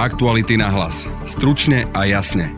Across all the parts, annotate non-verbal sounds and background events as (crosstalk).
Aktuality na hlas. Stručne a jasne.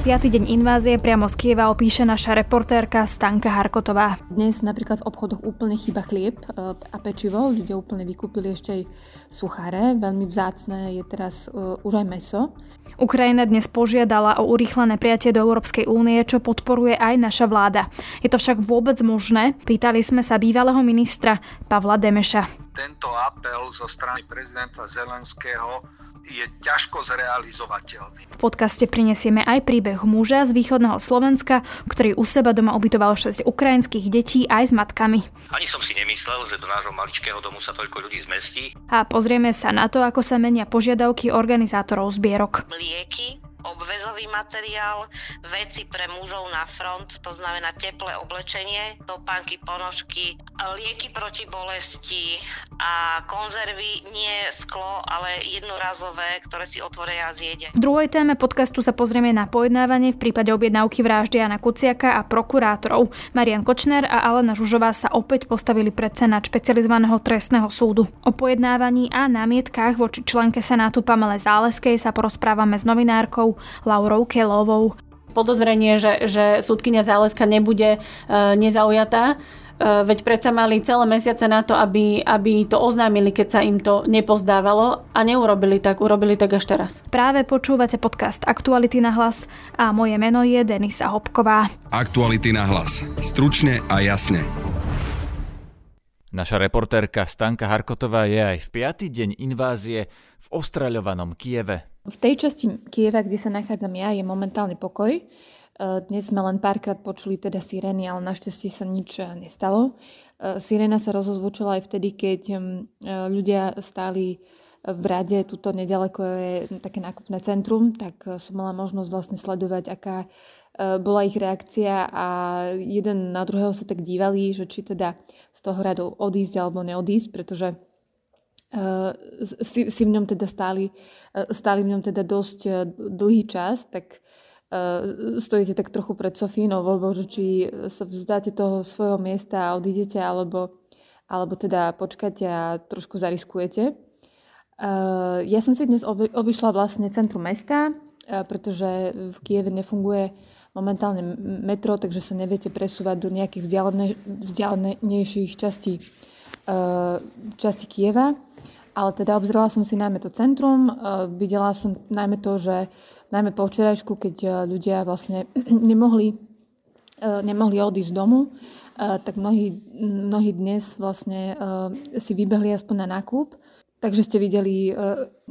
Piatý deň invázie priamo z Kieva opíše naša reportérka Stanka Harkotová. Dnes napríklad v obchodoch úplne chýba chlieb e, a pečivo. Ľudia úplne vykúpili ešte aj sucháre. Veľmi vzácne je teraz uh, už aj meso. Ukrajina dnes požiadala o urýchlené prijatie do Európskej únie, čo podporuje aj naša vláda. Je to však vôbec možné? Pýtali sme sa bývalého ministra Pavla Demeša. Tento apel zo strany prezidenta Zelenského je ťažko zrealizovateľný. V podcaste prinesieme aj príbeh muža z východného Slovenska, ktorý u seba doma ubytoval 6 ukrajinských detí aj s matkami. Ani som si nemyslel, že do nášho maličkého domu sa toľko ľudí zmestí. A pozrieme sa na to, ako sa menia požiadavky organizátorov zbierok. Lieky, obvezový materiál, veci pre mužov na front, to znamená teplé oblečenie, topánky, ponožky, lieky proti bolesti a konzervy, nie sklo, ale jednorazové, ktoré si otvoria a zjede. V druhej téme podcastu sa pozrieme na pojednávanie v prípade objednávky vraždy Jana Kuciaka a prokurátorov. Marian Kočner a Alena Žužová sa opäť postavili pred senát špecializovaného trestného súdu. O pojednávaní a námietkách voči členke Senátu Pamele Záleskej sa porozprávame s novinárkou Laurou Kelovou. Podozrenie, že, že súdkynia Záleska nebude e, nezaujatá, e, veď predsa mali celé mesiace na to, aby, aby to oznámili, keď sa im to nepozdávalo a neurobili tak, urobili tak až teraz. Práve počúvate podcast Aktuality na hlas a moje meno je Denisa Hopková. Aktuality na hlas. Stručne a jasne. Naša reportérka Stanka Harkotová je aj v piatý deň invázie v ostreľovanom Kieve. V tej časti Kieva, kde sa nachádzam ja, je momentálny pokoj. E, dnes sme len párkrát počuli teda sirény, ale našťastie sa nič e, nestalo. E, Sirena sa rozozvučila aj vtedy, keď ľudia stáli v rade, tuto nedaleko je také nákupné centrum, tak som mala možnosť vlastne sledovať, aká bola ich reakcia a jeden na druhého sa tak dívali, že či teda z toho radu odísť alebo neodísť, pretože si, si v ňom teda stáli, stáli v ňom teda dosť dlhý čas, tak stojíte tak trochu pred Sofínou voľbou, že či sa vzdáte toho svojho miesta a odídete, alebo, alebo teda počkáte a trošku zariskujete. Ja som si dnes obyšla vlastne centrum mesta, pretože v Kieve nefunguje momentálne metro, takže sa neviete presúvať do nejakých vzdialenejších častí, časti Kieva. Ale teda obzrela som si najmä to centrum, uh, videla som najmä to, že najmä po včerajšku, keď uh, ľudia vlastne (clears throat) nemohli, nemohli odísť z domu, tak mnohí, mnohí dnes vlastne si vybehli aspoň na nákup. Takže ste videli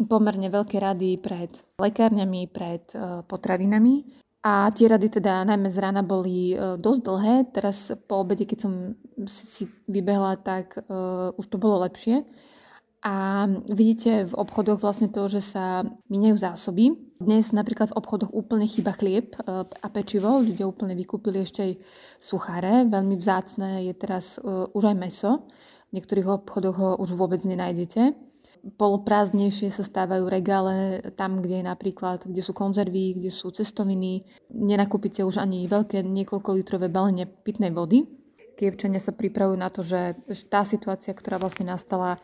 pomerne veľké rady pred lekárňami, pred potravinami. A tie rady teda najmä z rána boli dosť dlhé. Teraz po obede, keď som si vybehla, tak už to bolo lepšie. A vidíte v obchodoch vlastne to, že sa minajú zásoby. Dnes napríklad v obchodoch úplne chýba chlieb e, a pečivo. Ľudia úplne vykúpili ešte aj sucháre. Veľmi vzácne je teraz e, už aj meso. V niektorých obchodoch ho už vôbec nenájdete. Poloprázdnejšie sa stávajú regále tam, kde je napríklad, kde sú konzervy, kde sú cestoviny. Nenakúpite už ani veľké niekoľko litrové balenie pitnej vody. Kievčania sa pripravujú na to, že tá situácia, ktorá vlastne nastala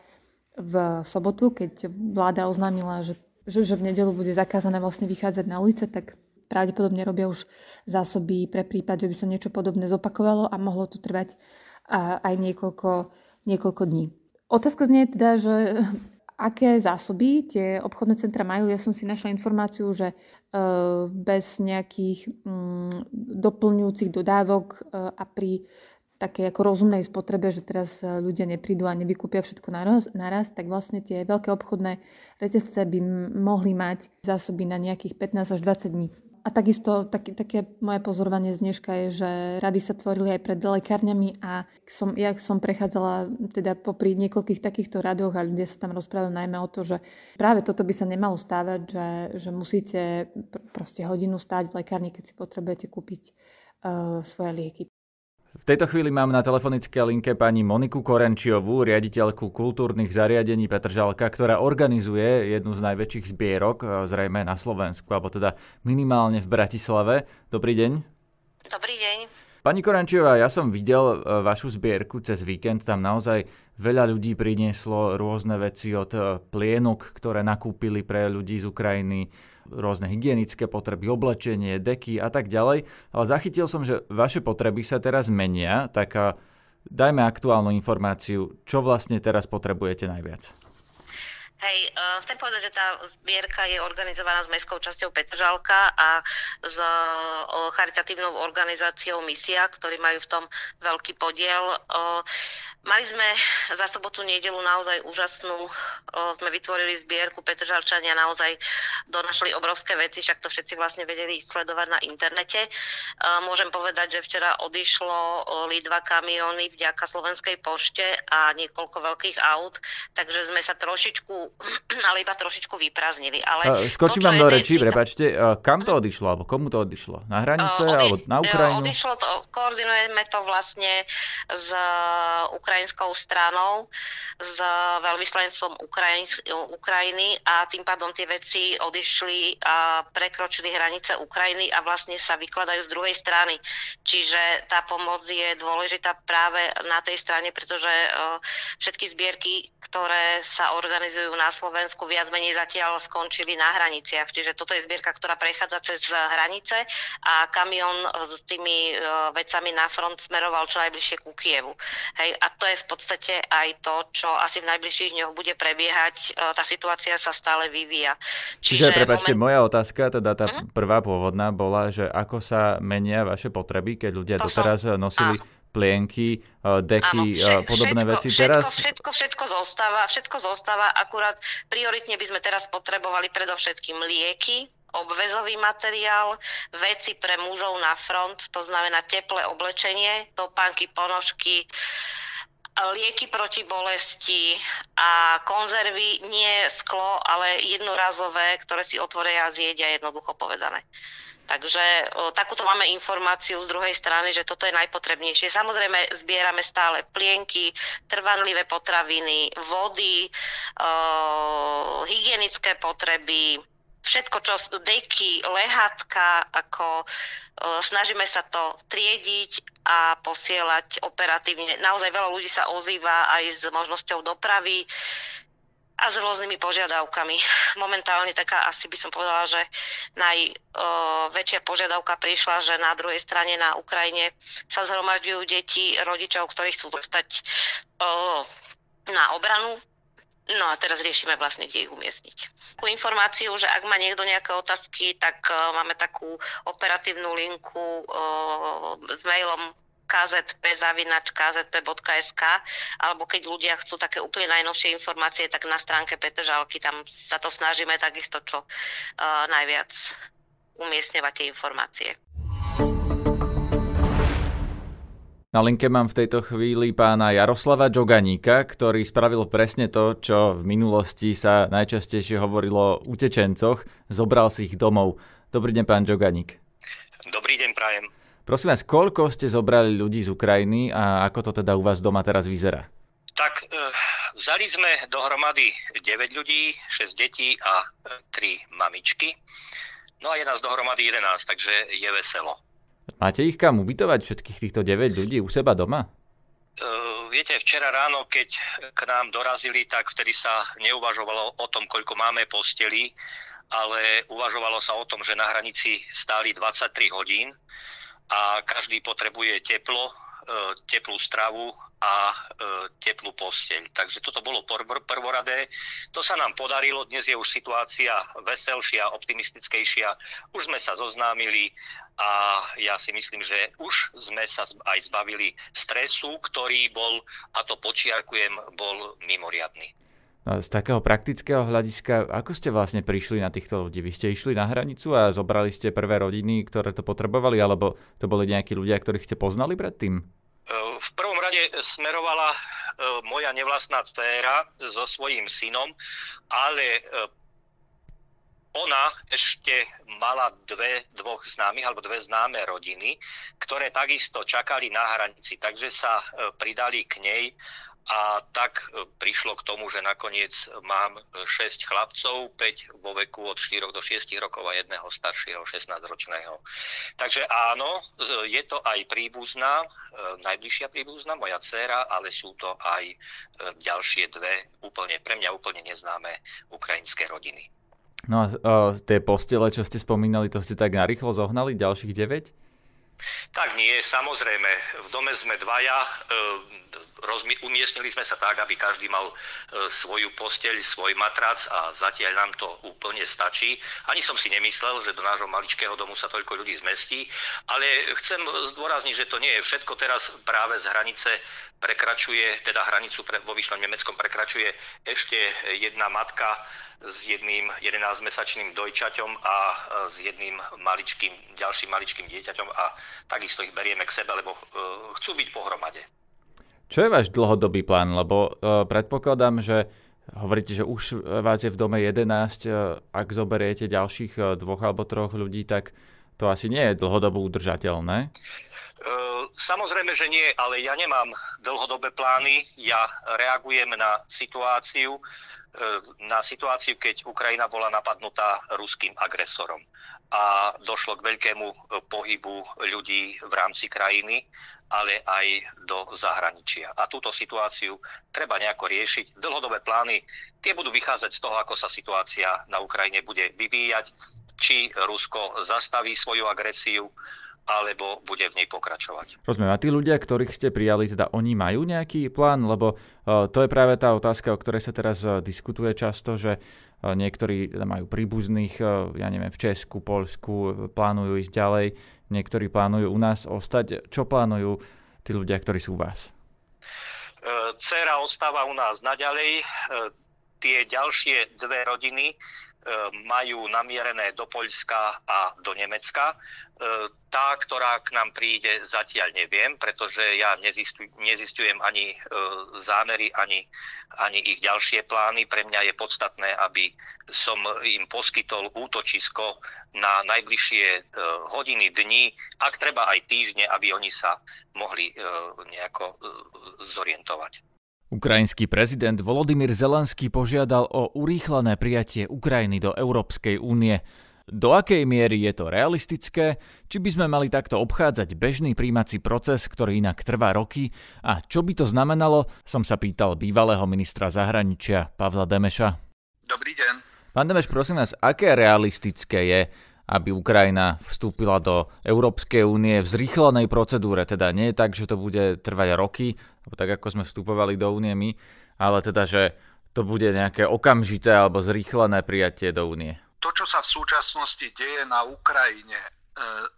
v sobotu, keď vláda oznámila, že, že, že v nedelu bude zakázané vlastne vychádzať na ulice, tak pravdepodobne robia už zásoby pre prípad, že by sa niečo podobné zopakovalo a mohlo to trvať aj niekoľko, niekoľko dní. Otázka znie teda, že aké zásoby tie obchodné centra majú. Ja som si našla informáciu, že e, bez nejakých mm, doplňujúcich dodávok e, a pri takej ako rozumnej spotrebe, že teraz e, ľudia neprídu a nevykúpia všetko naraz, naraz, tak vlastne tie veľké obchodné reťazce by mohli mať zásoby na nejakých 15 až 20 dní. A takisto taký, také moje pozorovanie z dneška je, že rady sa tvorili aj pred lekárňami a som, ja som prechádzala teda popri niekoľkých takýchto radoch a ľudia sa tam rozprávali najmä o to, že práve toto by sa nemalo stávať, že, že musíte pr- proste hodinu stáť v lekárni, keď si potrebujete kúpiť uh, svoje lieky. V tejto chvíli mám na telefonické linke pani Moniku Korenčiovú, riaditeľku kultúrnych zariadení Petržalka, ktorá organizuje jednu z najväčších zbierok, e, zrejme na Slovensku, alebo teda minimálne v Bratislave. Dobrý deň. Dobrý deň. Pani Korenčiová, ja som videl e, vašu zbierku cez víkend, tam naozaj Veľa ľudí prinieslo rôzne veci od e, plienok, ktoré nakúpili pre ľudí z Ukrajiny, rôzne hygienické potreby, oblečenie, deky a tak ďalej. Ale zachytil som, že vaše potreby sa teraz menia, tak dajme aktuálnu informáciu, čo vlastne teraz potrebujete najviac. Hej, uh, chcem povedať, že tá zbierka je organizovaná s mestskou časťou Petržalka a s uh, charitatívnou organizáciou Misia, ktorí majú v tom veľký podiel. Uh, mali sme za sobotu nedelu naozaj úžasnú, uh, sme vytvorili zbierku, Petržalčania naozaj donašli obrovské veci, však to všetci vlastne vedeli sledovať na internete. Uh, môžem povedať, že včera odišlo uh, dva kamióny vďaka Slovenskej pošte a niekoľko veľkých aut, takže sme sa trošičku (clears throat) ale iba trošičku vyprázdnili. Ale Skočím vám do reči, prepačte, kam to odišlo, alebo komu to odišlo? Na hranice, odi- alebo na Ukrajinu? Odišlo to, koordinujeme to vlastne s ukrajinskou stranou, s veľvyslanectvom Ukrajiny a tým pádom tie veci odišli a prekročili hranice Ukrajiny a vlastne sa vykladajú z druhej strany. Čiže tá pomoc je dôležitá práve na tej strane, pretože všetky zbierky, ktoré sa organizujú na Slovensku viac menej zatiaľ skončili na hraniciach. Čiže toto je zbierka, ktorá prechádza cez hranice a kamión s tými e, vecami na front smeroval čo najbližšie ku Kievu. Hej, a to je v podstate aj to, čo asi v najbližších dňoch bude prebiehať. Tá situácia sa stále vyvíja. Čiže, Čiže prepačte, moment... moja otázka, teda tá uh-huh. prvá pôvodná bola, že ako sa menia vaše potreby, keď ľudia to doteraz som... nosili uh plienky, eh, deky, a podobné všetko, veci. Všetko, teraz... všetko, všetko, zostáva, všetko zostáva, akurát prioritne by sme teraz potrebovali predovšetkým lieky, obvezový materiál, veci pre mužov na front, to znamená teplé oblečenie, topánky, ponožky, lieky proti bolesti a konzervy, nie sklo, ale jednorazové, ktoré si otvoria a zjedia, jednoducho povedané. Takže o, takúto máme informáciu z druhej strany, že toto je najpotrebnejšie. Samozrejme, zbierame stále plienky, trvanlivé potraviny, vody, o, hygienické potreby, všetko, čo deky, lehátka, ako o, snažíme sa to triediť a posielať operatívne. Naozaj veľa ľudí sa ozýva aj s možnosťou dopravy a s rôznymi požiadavkami. (laughs) Momentálne taká asi by som povedala, že najväčšia požiadavka prišla, že na druhej strane na Ukrajine sa zhromažďujú deti rodičov, ktorí chcú dostať o, na obranu No a teraz riešime vlastne, kde ich umiestniť. Takú informáciu, že ak má niekto nejaké otázky, tak uh, máme takú operatívnu linku uh, s mailom kzp.kzp.sk alebo keď ľudia chcú také úplne najnovšie informácie, tak na stránke Petržalky tam sa to snažíme takisto čo uh, najviac umiestňovať tie informácie. Na linke mám v tejto chvíli pána Jaroslava Džoganíka, ktorý spravil presne to, čo v minulosti sa najčastejšie hovorilo o utečencoch. Zobral si ich domov. Dobrý deň, pán Džoganík. Dobrý deň, prajem. Prosím vás, koľko ste zobrali ľudí z Ukrajiny a ako to teda u vás doma teraz vyzerá? Tak e, vzali sme dohromady 9 ľudí, 6 detí a 3 e, mamičky. No a je nás dohromady 11, takže je veselo. Máte ich kam ubytovať všetkých týchto 9 ľudí u seba doma? Uh, viete, včera ráno, keď k nám dorazili, tak vtedy sa neuvažovalo o tom, koľko máme posteli, ale uvažovalo sa o tom, že na hranici stáli 23 hodín a každý potrebuje teplo, e, teplú stravu a e, teplú posteľ. Takže toto bolo prvoradé. To sa nám podarilo, dnes je už situácia veselšia, optimistickejšia. Už sme sa zoznámili a ja si myslím, že už sme sa aj zbavili stresu, ktorý bol, a to počiarkujem, bol mimoriadný. No, z takého praktického hľadiska, ako ste vlastne prišli na týchto ľudí? Vy ste išli na hranicu a zobrali ste prvé rodiny, ktoré to potrebovali, alebo to boli nejakí ľudia, ktorých ste poznali predtým? V prvom rade smerovala moja nevlastná dcéra so svojím synom, ale ona ešte mala dve, dvoch známych alebo dve známe rodiny, ktoré takisto čakali na hranici, takže sa pridali k nej a tak e, prišlo k tomu, že nakoniec mám 6 chlapcov, 5 vo veku od 4 do 6 rokov a jedného staršieho 16-ročného. Takže áno, e, je to aj príbuzná, e, najbližšia príbuzná, moja dcéra, ale sú to aj ďalšie dve úplne, pre mňa úplne neznáme ukrajinské rodiny. No a tie postele, čo ste spomínali, to ste tak narýchlo zohnali, ďalších 9? Tak nie, samozrejme. V dome sme dvaja. E, rozmi- umiestnili sme sa tak, aby každý mal e, svoju posteľ, svoj matrac a zatiaľ nám to úplne stačí. Ani som si nemyslel, že do nášho maličkého domu sa toľko ľudí zmestí, ale chcem zdôrazniť, že to nie je všetko teraz práve z hranice prekračuje, teda hranicu pre, vo Výšnom Nemeckom prekračuje ešte jedna matka s jedným 11-mesačným dojčaťom a s jedným maličkým, ďalším maličkým dieťaťom a takisto ich berieme k sebe, lebo uh, chcú byť pohromade. Čo je váš dlhodobý plán? Lebo uh, predpokladám, že hovoríte, že už vás je v dome 11, uh, ak zoberiete ďalších uh, dvoch alebo troch ľudí, tak to asi nie je dlhodobo udržateľné. Samozrejme, že nie, ale ja nemám dlhodobé plány. Ja reagujem na situáciu, na situáciu, keď Ukrajina bola napadnutá ruským agresorom a došlo k veľkému pohybu ľudí v rámci krajiny, ale aj do zahraničia. A túto situáciu treba nejako riešiť. Dlhodobé plány, tie budú vychádzať z toho, ako sa situácia na Ukrajine bude vyvíjať, či Rusko zastaví svoju agresiu, alebo bude v nej pokračovať. Rozumiem. A tí ľudia, ktorých ste prijali, teda oni majú nejaký plán? Lebo uh, to je práve tá otázka, o ktorej sa teraz uh, diskutuje často, že niektorí majú príbuzných, uh, ja neviem, v Česku, Polsku, plánujú ísť ďalej, niektorí plánujú u nás ostať. Čo plánujú tí ľudia, ktorí sú u vás? Uh, Cera ostáva u nás naďalej. Tie ďalšie dve rodiny E, majú namierené do Poľska a do Nemecka. E, tá, ktorá k nám príde, zatiaľ neviem, pretože ja nezistujem ani e, zámery, ani, ani ich ďalšie plány. Pre mňa je podstatné, aby som im poskytol útočisko na najbližšie hodiny, dni, ak treba aj týždne, aby oni sa mohli nejako zorientovať. Ukrajinský prezident Volodymyr Zelenský požiadal o urýchlené prijatie Ukrajiny do Európskej únie. Do akej miery je to realistické? Či by sme mali takto obchádzať bežný príjmací proces, ktorý inak trvá roky? A čo by to znamenalo, som sa pýtal bývalého ministra zahraničia Pavla Demeša. Dobrý deň. Pán Demeš, prosím vás, aké realistické je, aby Ukrajina vstúpila do Európskej únie v zrýchlenej procedúre. Teda nie je tak, že to bude trvať roky, tak ako sme vstupovali do únie my, ale teda, že to bude nejaké okamžité alebo zrýchlené prijatie do únie. To, čo sa v súčasnosti deje na Ukrajine, e,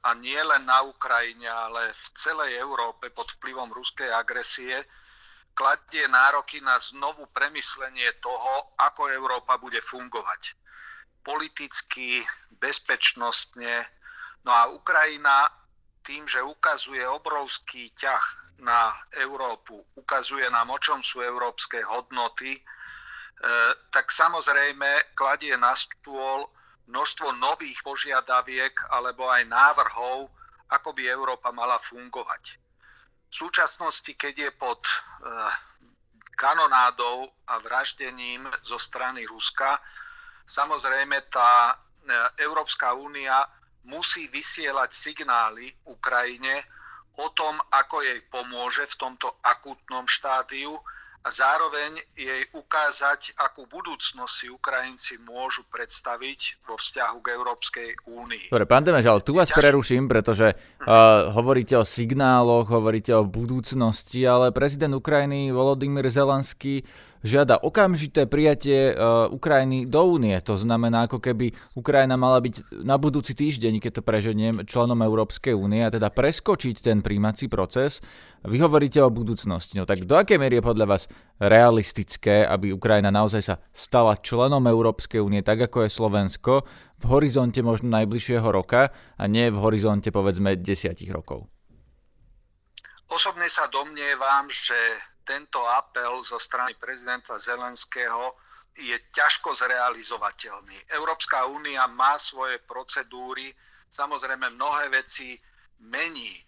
a nie len na Ukrajine, ale v celej Európe pod vplyvom ruskej agresie, kladie nároky na znovu premyslenie toho, ako Európa bude fungovať politicky, bezpečnostne. No a Ukrajina tým, že ukazuje obrovský ťah na Európu, ukazuje nám, o čom sú európske hodnoty, e, tak samozrejme kladie na stôl množstvo nových požiadaviek alebo aj návrhov, ako by Európa mala fungovať. V súčasnosti, keď je pod e, kanonádou a vraždením zo strany Ruska, Samozrejme, tá e, Európska únia musí vysielať signály Ukrajine o tom, ako jej pomôže v tomto akútnom štádiu a zároveň jej ukázať, akú budúcnosť si Ukrajinci môžu predstaviť vo vzťahu k Európskej únii. Dobre, pán Demeš, ale tu vás ťaž... preruším, pretože uh, hovoríte o signáloch, hovoríte o budúcnosti, ale prezident Ukrajiny Volodymyr Zelenský žiada okamžité prijatie uh, Ukrajiny do únie. To znamená, ako keby Ukrajina mala byť na budúci týždeň, keď to preženiem, členom Európskej únie a teda preskočiť ten príjmací proces. Vy hovoríte o budúcnosti. No tak do akej miery je podľa vás realistické, aby Ukrajina naozaj sa stala členom Európskej únie, tak ako je Slovensko, v horizonte možno najbližšieho roka a nie v horizonte povedzme desiatich rokov? Osobne sa domnievam, že tento apel zo strany prezidenta Zelenského je ťažko zrealizovateľný. Európska únia má svoje procedúry, samozrejme mnohé veci mení. E,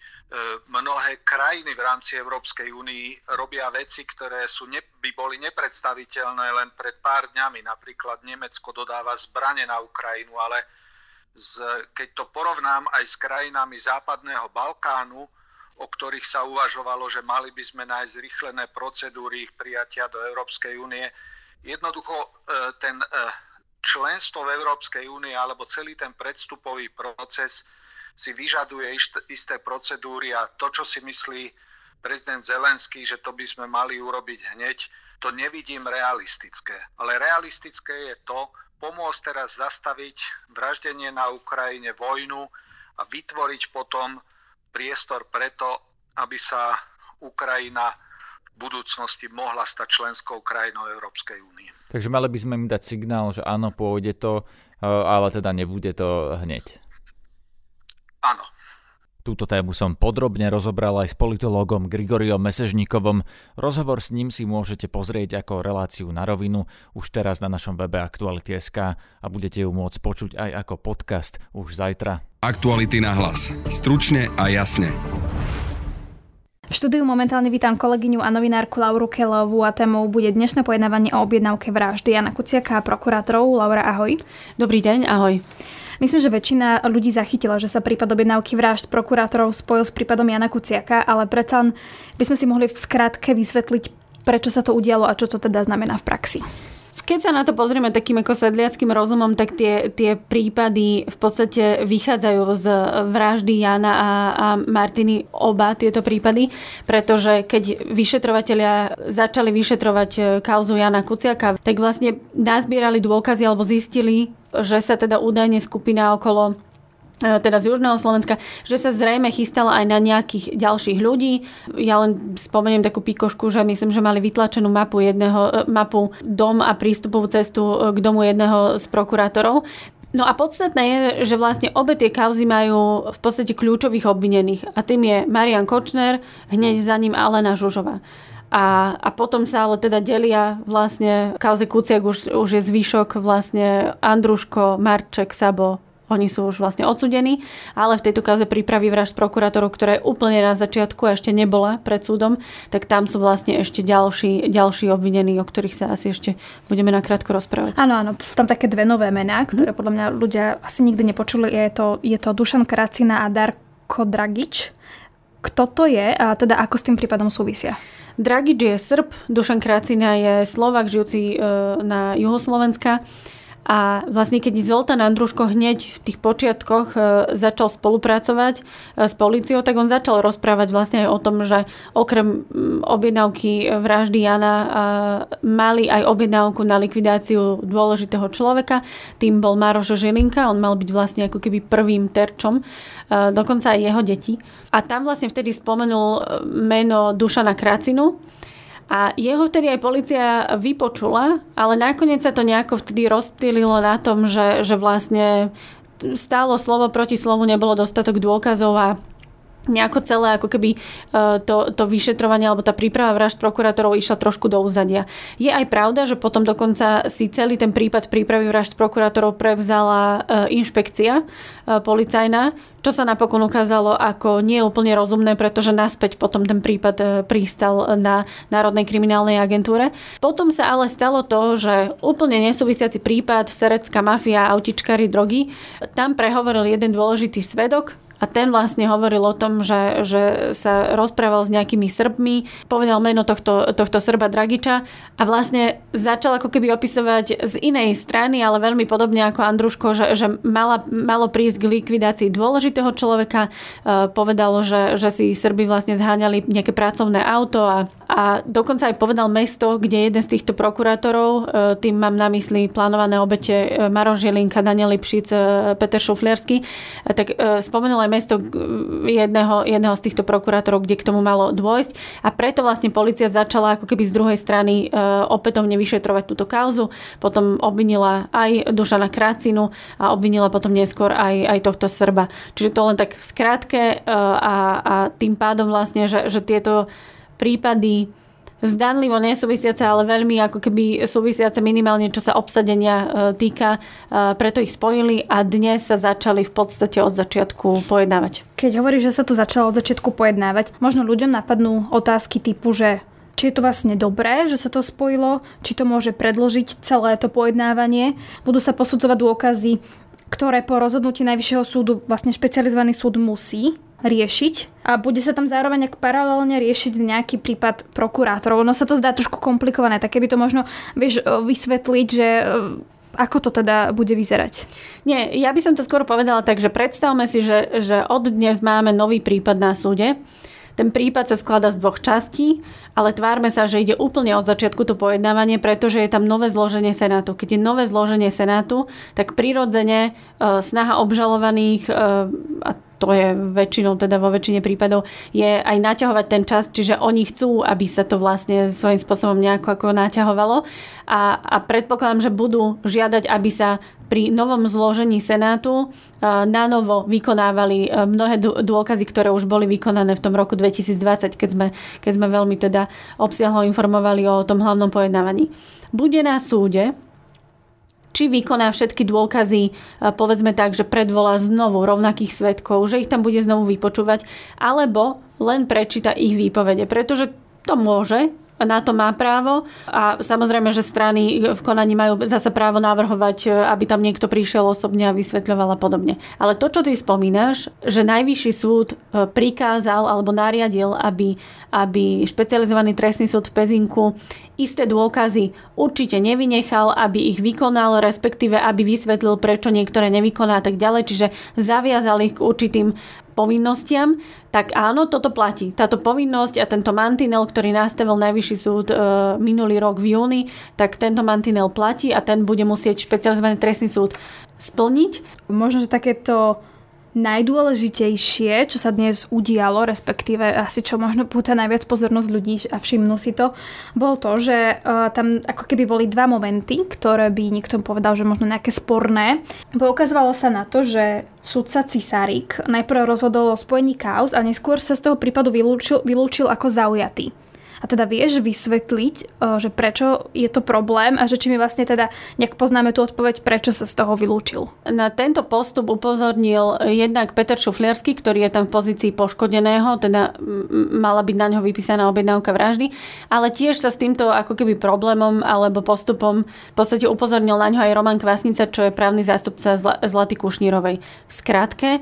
mnohé krajiny v rámci Európskej únii robia veci, ktoré sú by boli nepredstaviteľné len pred pár dňami. Napríklad Nemecko dodáva zbranie na Ukrajinu, ale z, keď to porovnám aj s krajinami západného Balkánu, o ktorých sa uvažovalo, že mali by sme nájsť zrychlené procedúry ich prijatia do Európskej únie. Jednoducho e, ten e, členstvo v Európskej únie alebo celý ten predstupový proces si vyžaduje isté procedúry a to, čo si myslí prezident Zelenský, že to by sme mali urobiť hneď, to nevidím realistické. Ale realistické je to, pomôcť teraz zastaviť vraždenie na Ukrajine, vojnu a vytvoriť potom priestor preto, aby sa Ukrajina v budúcnosti mohla stať členskou krajinou Európskej únie. Takže mali by sme im dať signál, že áno, pôjde to, e, ale teda nebude to hneď. Áno. Túto tému som podrobne rozobral aj s politológom Grigoriom Mesežníkovom. Rozhovor s ním si môžete pozrieť ako reláciu na rovinu už teraz na našom webe Aktuality.sk a budete ju môcť počuť aj ako podcast už zajtra. Aktuality na hlas. Stručne a jasne. V štúdiu momentálne vítam kolegyňu a novinárku Lauru Kelovú a témou bude dnešné pojednávanie o objednávke vraždy Jana Kuciaka a prokurátorov. Laura, ahoj. Dobrý deň, ahoj. Myslím, že väčšina ľudí zachytila, že sa prípad objednávky vražd prokurátorov spojil s prípadom Jana Kuciaka, ale predsa by sme si mohli v skratke vysvetliť, prečo sa to udialo a čo to teda znamená v praxi. Keď sa na to pozrieme takým ako sedliackým rozumom, tak tie, tie prípady v podstate vychádzajú z vraždy Jana a, a Martiny oba tieto prípady, pretože keď vyšetrovateľia začali vyšetrovať e, kauzu Jana Kuciaka, tak vlastne nazbierali dôkazy alebo zistili, že sa teda údajne skupina okolo teda z Južného Slovenska, že sa zrejme chystala aj na nejakých ďalších ľudí. Ja len spomeniem takú pikošku, že myslím, že mali vytlačenú mapu, jedného, e, mapu dom a prístupovú cestu e, k domu jedného z prokurátorov. No a podstatné je, že vlastne obe tie kauzy majú v podstate kľúčových obvinených. A tým je Marian Kočner, hneď za ním Alena Žužová. A, a potom sa ale teda delia vlastne kauze Kuciak už, už je zvyšok vlastne Andruško, Marček, Sabo, oni sú už vlastne odsudení, ale v tejto kauze prípravy vražd prokurátorov, ktorá je úplne na začiatku a ešte nebola pred súdom, tak tam sú vlastne ešte ďalší, ďalší obvinení, o ktorých sa asi ešte budeme nakrátko rozprávať. Áno, áno, sú tam také dve nové mená, ktoré podľa mňa ľudia asi nikdy nepočuli. Je to, je to Dušan Kracina a Darko Dragič. Kto to je a teda ako s tým prípadom súvisia? Dragič je Srb, Dušan Kracina je Slovak žijúci e, na juho Slovenska. A vlastne keď Zoltán Andruško hneď v tých počiatkoch e, začal spolupracovať e, s policiou, tak on začal rozprávať vlastne aj o tom, že okrem objednávky vraždy Jana mali aj objednávku na likvidáciu dôležitého človeka. Tým bol Maroš Žilinka, on mal byť vlastne ako keby prvým terčom, e, dokonca aj jeho deti. A tam vlastne vtedy spomenul meno Dušana Kracinu, a jeho vtedy aj policia vypočula, ale nakoniec sa to nejako vtedy rozptýlilo na tom, že, že vlastne stálo slovo proti slovu, nebolo dostatok dôkazov a nejako celé ako keby e, to, to vyšetrovanie alebo tá príprava vražd prokurátorov išla trošku do úzadia. Je aj pravda, že potom dokonca si celý ten prípad prípravy vražd prokurátorov prevzala e, inšpekcia e, policajná, čo sa napokon ukázalo ako nie úplne rozumné, pretože naspäť potom ten prípad pristal na Národnej kriminálnej agentúre. Potom sa ale stalo to, že úplne nesúvisiaci prípad serecká mafia, autičkári, drogy, tam prehovoril jeden dôležitý svedok, a ten vlastne hovoril o tom, že, že sa rozprával s nejakými Srbmi, povedal meno tohto, tohto Srba Dragiča a vlastne začal ako keby opisovať z inej strany, ale veľmi podobne ako Andruško, že, že mala, malo prísť k likvidácii dôležitého človeka. E, povedalo, že, že si Srby vlastne zháňali nejaké pracovné auto a, a dokonca aj povedal mesto, kde jeden z týchto prokurátorov, e, tým mám na mysli plánované obete e, Maroš Žilinka, Daniel Lipšic, Peter Šufliarsky, tak spomenul aj mesto jedného, jedného z týchto prokurátorov, kde k tomu malo dôjsť. A preto vlastne policia začala ako keby z druhej strany e, opätovne vyšetrovať túto kauzu. Potom obvinila aj Dušana Krácinu a obvinila potom neskôr aj, aj tohto Srba. Čiže to len tak v skratke e, a, a tým pádom vlastne, že, že tieto prípady zdanlivo nesúvisiace, ale veľmi ako keby súvisiace minimálne, čo sa obsadenia e, týka. E, preto ich spojili a dnes sa začali v podstate od začiatku pojednávať. Keď hovoríš, že sa to začalo od začiatku pojednávať, možno ľuďom napadnú otázky typu, že či je to vlastne dobré, že sa to spojilo, či to môže predložiť celé to pojednávanie. Budú sa posudzovať dôkazy, ktoré po rozhodnutí Najvyššieho súdu vlastne špecializovaný súd musí riešiť a bude sa tam zároveň ak paralelne riešiť nejaký prípad prokurátorov. No sa to zdá trošku komplikované, tak keby to možno vieš vysvetliť, že ako to teda bude vyzerať? Nie, ja by som to skôr povedala tak, že predstavme si, že, že od dnes máme nový prípad na súde. Ten prípad sa skladá z dvoch častí, ale tvárme sa, že ide úplne od začiatku to pojednávanie, pretože je tam nové zloženie Senátu. Keď je nové zloženie Senátu, tak prirodzene e, snaha obžalovaných e, a to je väčšinou, teda vo väčšine prípadov, je aj naťahovať ten čas, čiže oni chcú, aby sa to vlastne svojím spôsobom nejako ako naťahovalo a, a predpokladám, že budú žiadať, aby sa pri novom zložení Senátu na novo vykonávali mnohé dôkazy, ktoré už boli vykonané v tom roku 2020, keď sme, keď sme veľmi teda obsiahlo informovali o tom hlavnom pojednávaní. Bude na súde, či vykoná všetky dôkazy, povedzme tak, že predvolá znovu rovnakých svetkov, že ich tam bude znovu vypočúvať, alebo len prečíta ich výpovede, pretože to môže, na to má právo a samozrejme, že strany v konaní majú zase právo navrhovať, aby tam niekto prišiel osobne a vysvetľoval a podobne. Ale to, čo ty spomínaš, že najvyšší súd e, prikázal alebo nariadil, aby, aby špecializovaný trestný súd v Pezinku isté dôkazy určite nevynechal, aby ich vykonal, respektíve aby vysvetlil, prečo niektoré nevykoná a tak ďalej. Čiže zaviazal ich k určitým povinnostiam, tak áno, toto platí. Táto povinnosť a tento mantinel, ktorý nastavil Najvyšší súd e, minulý rok v júni, tak tento mantinel platí a ten bude musieť špecializovaný trestný súd splniť. Možno, že takéto najdôležitejšie, čo sa dnes udialo, respektíve asi čo možno púta najviac pozornosť ľudí a všimnú si to, bolo to, že uh, tam ako keby boli dva momenty, ktoré by niekto povedal, že možno nejaké sporné. Poukazovalo sa na to, že sudca Cisárik najprv rozhodol o spojení kauz a neskôr sa z toho prípadu vylúčil, vylúčil ako zaujatý. A teda vieš vysvetliť, eh, že prečo je to problém a že či mi vlastne teda nejak poznáme tú odpoveď, prečo sa z toho vylúčil. Na tento postup upozornil jednak Peter Šufliarsky, ktorý je tam v pozícii poškodeného, teda mala byť na ňo vypísaná objednávka vraždy, ale tiež sa s týmto ako keby problémom alebo postupom v podstate upozornil na ňo aj Roman Kvasnica, čo je právny zástupca Zlaty Kušnírovej. V skratke,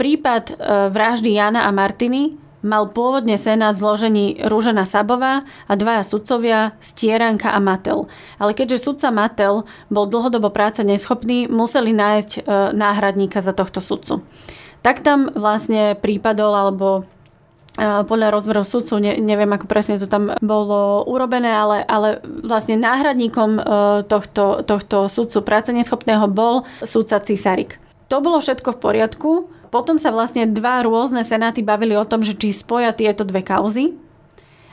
prípad eh, vraždy Jana a Martiny mal pôvodne senát zložení Rúžena Sabová a dvaja sudcovia Stieranka a Matel. Ale keďže sudca Matel bol dlhodobo práce neschopný, museli nájsť e, náhradníka za tohto sudcu. Tak tam vlastne prípadol alebo e, podľa rozmerov sudcu, ne, neviem ako presne to tam bolo urobené, ale, ale vlastne náhradníkom e, tohto, tohto sudcu práce neschopného bol sudca Cisarik. To bolo všetko v poriadku, potom sa vlastne dva rôzne senáty bavili o tom, že či spoja tieto dve kauzy.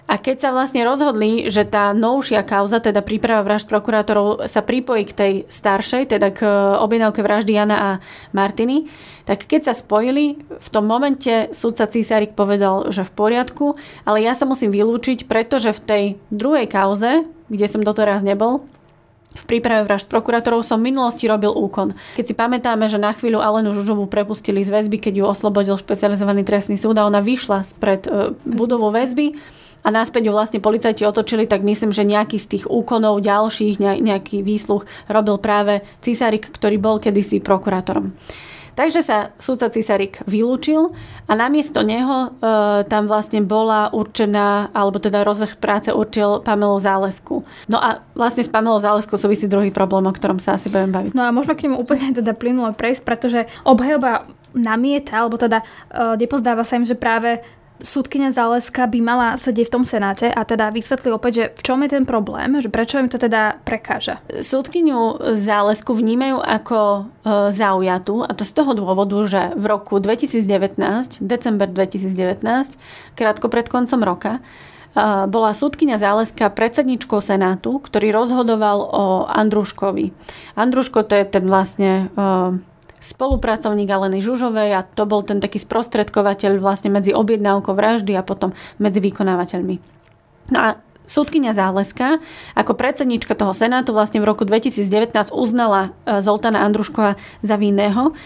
A keď sa vlastne rozhodli, že tá novšia kauza, teda príprava vražd prokurátorov, sa pripojí k tej staršej, teda k objednávke vraždy Jana a Martiny, tak keď sa spojili, v tom momente sudca Císarik povedal, že v poriadku, ale ja sa musím vylúčiť, pretože v tej druhej kauze, kde som doteraz nebol, v príprave vražd prokurátorov som v minulosti robil úkon. Keď si pamätáme, že na chvíľu Alenu Žužovu prepustili z väzby, keď ju oslobodil špecializovaný trestný súd a ona vyšla spred e, budovu väzby a náspäť ju vlastne policajti otočili, tak myslím, že nejaký z tých úkonov ďalších, nejaký výsluch robil práve Cisárik, ktorý bol kedysi prokurátorom. Takže sa sudca Cisarik vylúčil a namiesto neho e, tam vlastne bola určená, alebo teda rozvrh práce určil Pamelu Zálesku. No a vlastne s Pamelou Záleskou súvisí druhý problém, o ktorom sa asi budem baviť. No a môžeme k nemu úplne teda plynulo prejsť, pretože obhajoba namieta, alebo teda e, nepozdáva sa im, že práve súdkynia Záleska by mala sedieť v tom senáte a teda vysvetli opäť, že v čom je ten problém, že prečo im to teda prekáža. Súdkyňu Zálesku vnímajú ako e, zaujatú a to z toho dôvodu, že v roku 2019, december 2019, krátko pred koncom roka, e, bola súdkynia Záleska predsedničkou Senátu, ktorý rozhodoval o Andruškovi. Andruško to je ten vlastne e, spolupracovník Aleny Žužovej a to bol ten taký sprostredkovateľ vlastne medzi objednávkou vraždy a potom medzi vykonávateľmi. No a Súdkynia Záleska ako predsednička toho Senátu vlastne v roku 2019 uznala e, Zoltána Andruškova za vinného.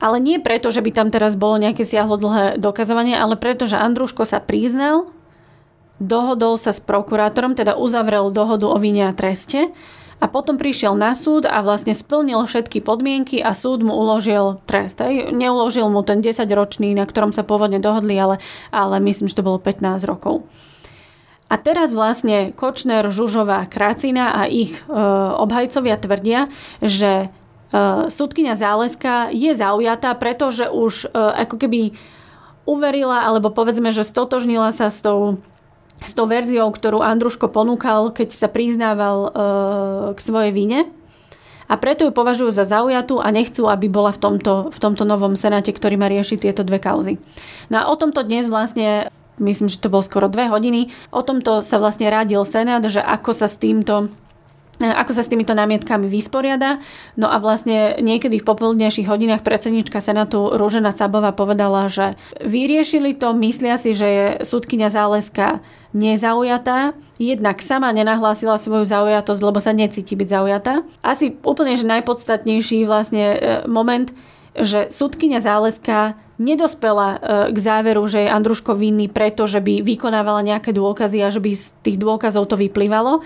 Ale nie preto, že by tam teraz bolo nejaké siahlo dlhé dokazovanie, ale preto, že Andruško sa priznal, dohodol sa s prokurátorom, teda uzavrel dohodu o vine a treste a potom prišiel na súd a vlastne splnil všetky podmienky a súd mu uložil trest. Aj? Neuložil mu ten 10-ročný, na ktorom sa pôvodne dohodli, ale, ale myslím, že to bolo 15 rokov. A teraz vlastne Kočner, Žužová, Kracina a ich e, obhajcovia tvrdia, že e, súdkynia Záleska je zaujatá, pretože už e, ako keby uverila, alebo povedzme, že stotožnila sa s tou, s tou verziou, ktorú Andruško ponúkal, keď sa priznával e, k svojej vine. A preto ju považujú za zaujatú a nechcú, aby bola v tomto, v tomto novom senáte, ktorý má riešiť tieto dve kauzy. No a o tomto dnes vlastne myslím, že to bolo skoro dve hodiny. O tomto sa vlastne radil Senát, že ako sa s týmto ako sa s týmito námietkami vysporiada. No a vlastne niekedy v popoludnejších hodinách predsednička Senátu Rúžena Sabová povedala, že vyriešili to, myslia si, že je súdkynia Záleska nezaujatá, jednak sama nenahlásila svoju zaujatosť, lebo sa necíti byť zaujatá. Asi úplne že najpodstatnejší vlastne e, moment, že súdkynia Záleska nedospela e, k záveru, že je Andruško vinný preto, že by vykonávala nejaké dôkazy a že by z tých dôkazov to vyplývalo,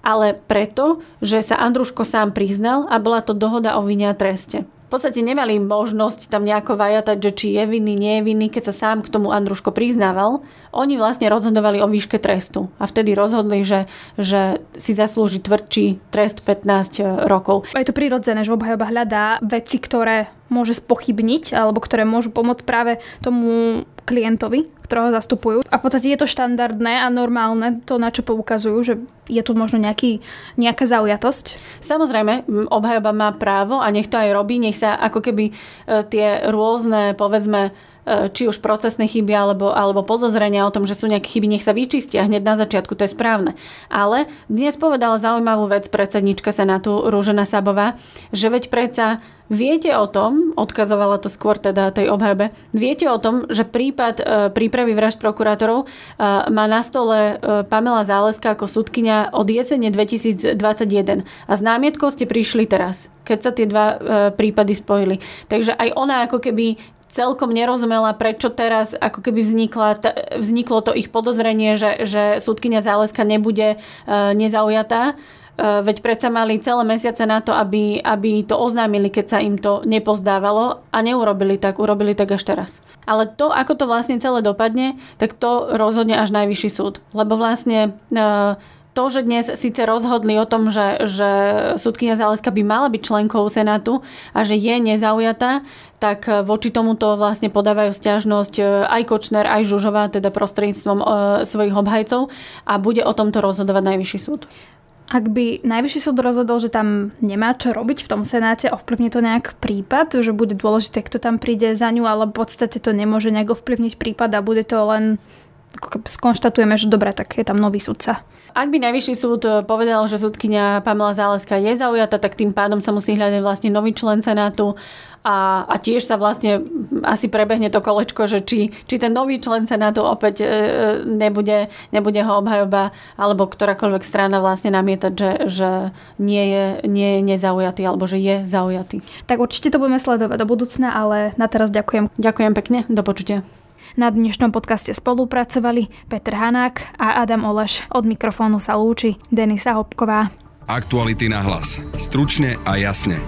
ale preto, že sa Andruško sám priznal a bola to dohoda o vine a treste v podstate nemali možnosť tam nejako vajatať, že či je vinný, nie je vinný, keď sa sám k tomu Andruško priznával. Oni vlastne rozhodovali o výške trestu a vtedy rozhodli, že, že si zaslúži tvrdší trest 15 rokov. Je to prirodzené, že obhajoba hľadá veci, ktoré môže spochybniť alebo ktoré môžu pomôcť práve tomu klientovi, ktorého zastupujú. A v podstate je to štandardné a normálne to, na čo poukazujú, že je tu možno nejaký, nejaká zaujatosť. Samozrejme, obhajoba má právo a nech to aj robí, nech sa ako keby e, tie rôzne, povedzme, E, či už procesné chyby alebo, alebo podozrenia o tom, že sú nejaké chyby, nech sa vyčistia hneď na začiatku, to je správne. Ale dnes povedala zaujímavú vec predsednička Senátu Rúžena Sabová, že veď predsa Viete o tom, odkazovala to skôr teda tej obhajobe, viete o tom, že prípad e, prípravy vražd prokurátorov e, má na stole Pamela Záleska ako súdkynia od jesene 2021. A s námietkou ste prišli teraz, keď sa tie dva prípady spojili. Takže aj ona ako keby celkom nerozumela, prečo teraz ako keby vznikla, vzniklo to ich podozrenie, že, že súdkynia Záleska nebude e, nezaujatá. E, veď predsa mali celé mesiace na to, aby, aby to oznámili, keď sa im to nepozdávalo a neurobili tak, urobili tak až teraz. Ale to, ako to vlastne celé dopadne, tak to rozhodne až najvyšší súd. Lebo vlastne e, to, že dnes síce rozhodli o tom, že, že súdkynia Záleska by mala byť členkou Senátu a že je nezaujatá, tak voči tomuto vlastne podávajú stiažnosť e, aj Kočner, aj Žužová, teda prostredníctvom e, svojich obhajcov a bude o tomto rozhodovať Najvyšší súd. Ak by Najvyšší súd rozhodol, že tam nemá čo robiť v tom Senáte, ovplyvní to nejak prípad, že bude dôležité, kto tam príde za ňu, ale v podstate to nemôže nejak ovplyvniť prípad a bude to len skonštatujeme, že dobre, tak je tam nový sudca. Ak by Najvyšší súd eh, povedal, že súdkynia Pamela Záleska je zaujata, tak tým pádom sa musí hľadať vlastne nový člen Senátu a, a tiež sa vlastne asi prebehne to kolečko, že či, či ten nový člen Senátu opäť e, nebude, nebude ho obhajoba alebo ktorákoľvek strana vlastne namietať, že, že nie, je, nie je nezaujatý alebo že je zaujatý. Tak určite to budeme sledovať do budúcna, ale na teraz ďakujem. Ďakujem pekne, do počutia. Na dnešnom podcaste spolupracovali Peter Hanák a Adam Oleš. Od mikrofónu sa lúči Denisa Hopková. Aktuality na hlas. Stručne a jasne.